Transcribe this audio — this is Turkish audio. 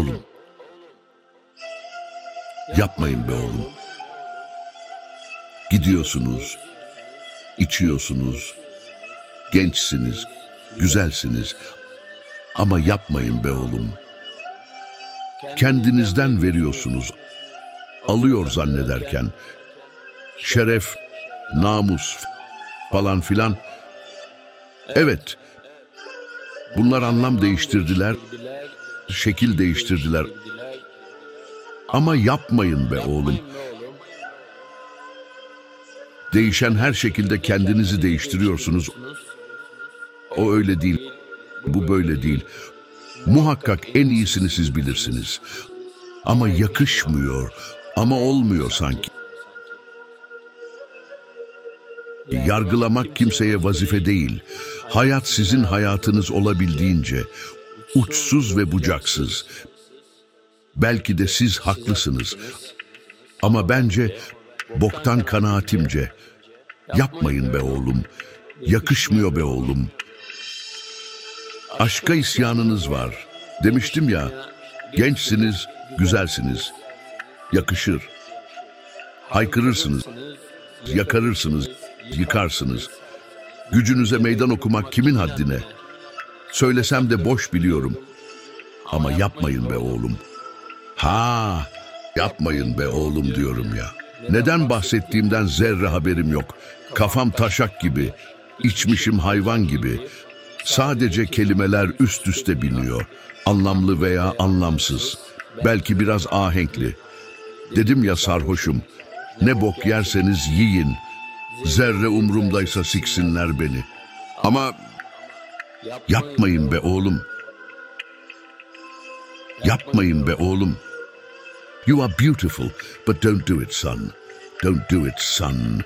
Oğlum. Yapmayın be oğlum. Gidiyorsunuz, içiyorsunuz, gençsiniz, güzelsiniz. Ama yapmayın be oğlum. Kendinizden veriyorsunuz. Alıyor zannederken. Şeref, namus falan filan. Evet. Bunlar anlam değiştirdiler, şekil değiştirdiler. Ama yapmayın be oğlum. Değişen her şekilde kendinizi değiştiriyorsunuz. O öyle değil. Bu böyle değil. Muhakkak en iyisini siz bilirsiniz. Ama yakışmıyor. Ama olmuyor sanki. Yargılamak kimseye vazife değil. Hayat sizin hayatınız olabildiğince uçsuz ve bucaksız. Belki de siz haklısınız. Ama bence boktan kanaatimce yapmayın be oğlum. Yakışmıyor be oğlum. Aşka isyanınız var. Demiştim ya, gençsiniz, güzelsiniz. Yakışır. Haykırırsınız, yakarırsınız, yıkarsınız. Gücünüze meydan okumak kimin haddine? Söylesem de boş biliyorum. Ama yapmayın be oğlum. Ha, yapmayın be oğlum diyorum ya. Neden bahsettiğimden zerre haberim yok. Kafam taşak gibi, içmişim hayvan gibi. Sadece kelimeler üst üste biniyor. Anlamlı veya anlamsız. Belki biraz ahenkli. Dedim ya sarhoşum. Ne bok yerseniz yiyin. Zerre umrumdaysa siksinler beni. Ama yapmayın be oğlum. Yapmayın be oğlum. You are beautiful, but don't do it, son. Don't do it, son.